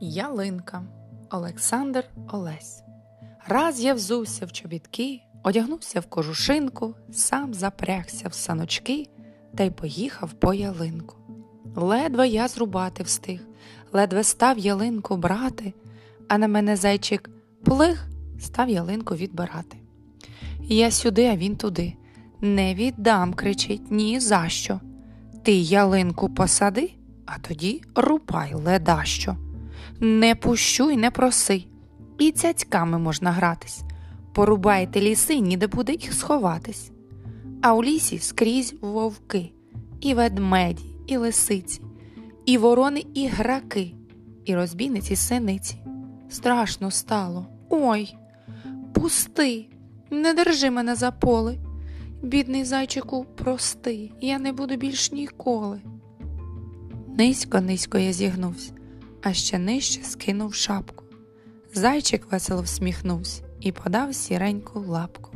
Ялинка Олександр Олесь. Раз я взувся в чобітки, одягнувся в кожушинку, сам запрягся в саночки та й поїхав по ялинку. Ледве я зрубати встиг, ледве став ялинку брати, а на мене зайчик плих став ялинку відбирати. Я сюди, а він туди. Не віддам, кричить, ні за що. Ти ялинку посади, а тоді рубай ледащо. Не пущу й не проси, і цяцьками можна гратись. Порубайте ліси, ніде буде їх сховатись. А у лісі скрізь вовки, і ведмеді, і лисиці, і ворони, і граки, і розбійниці синиці. Страшно стало. Ой, пусти, не держи мене за поли. Бідний зайчику, прости, я не буду більш ніколи. Низько, низько я зігнувся, а ще нижче скинув шапку. Зайчик весело всміхнувся і подав сіреньку лапку.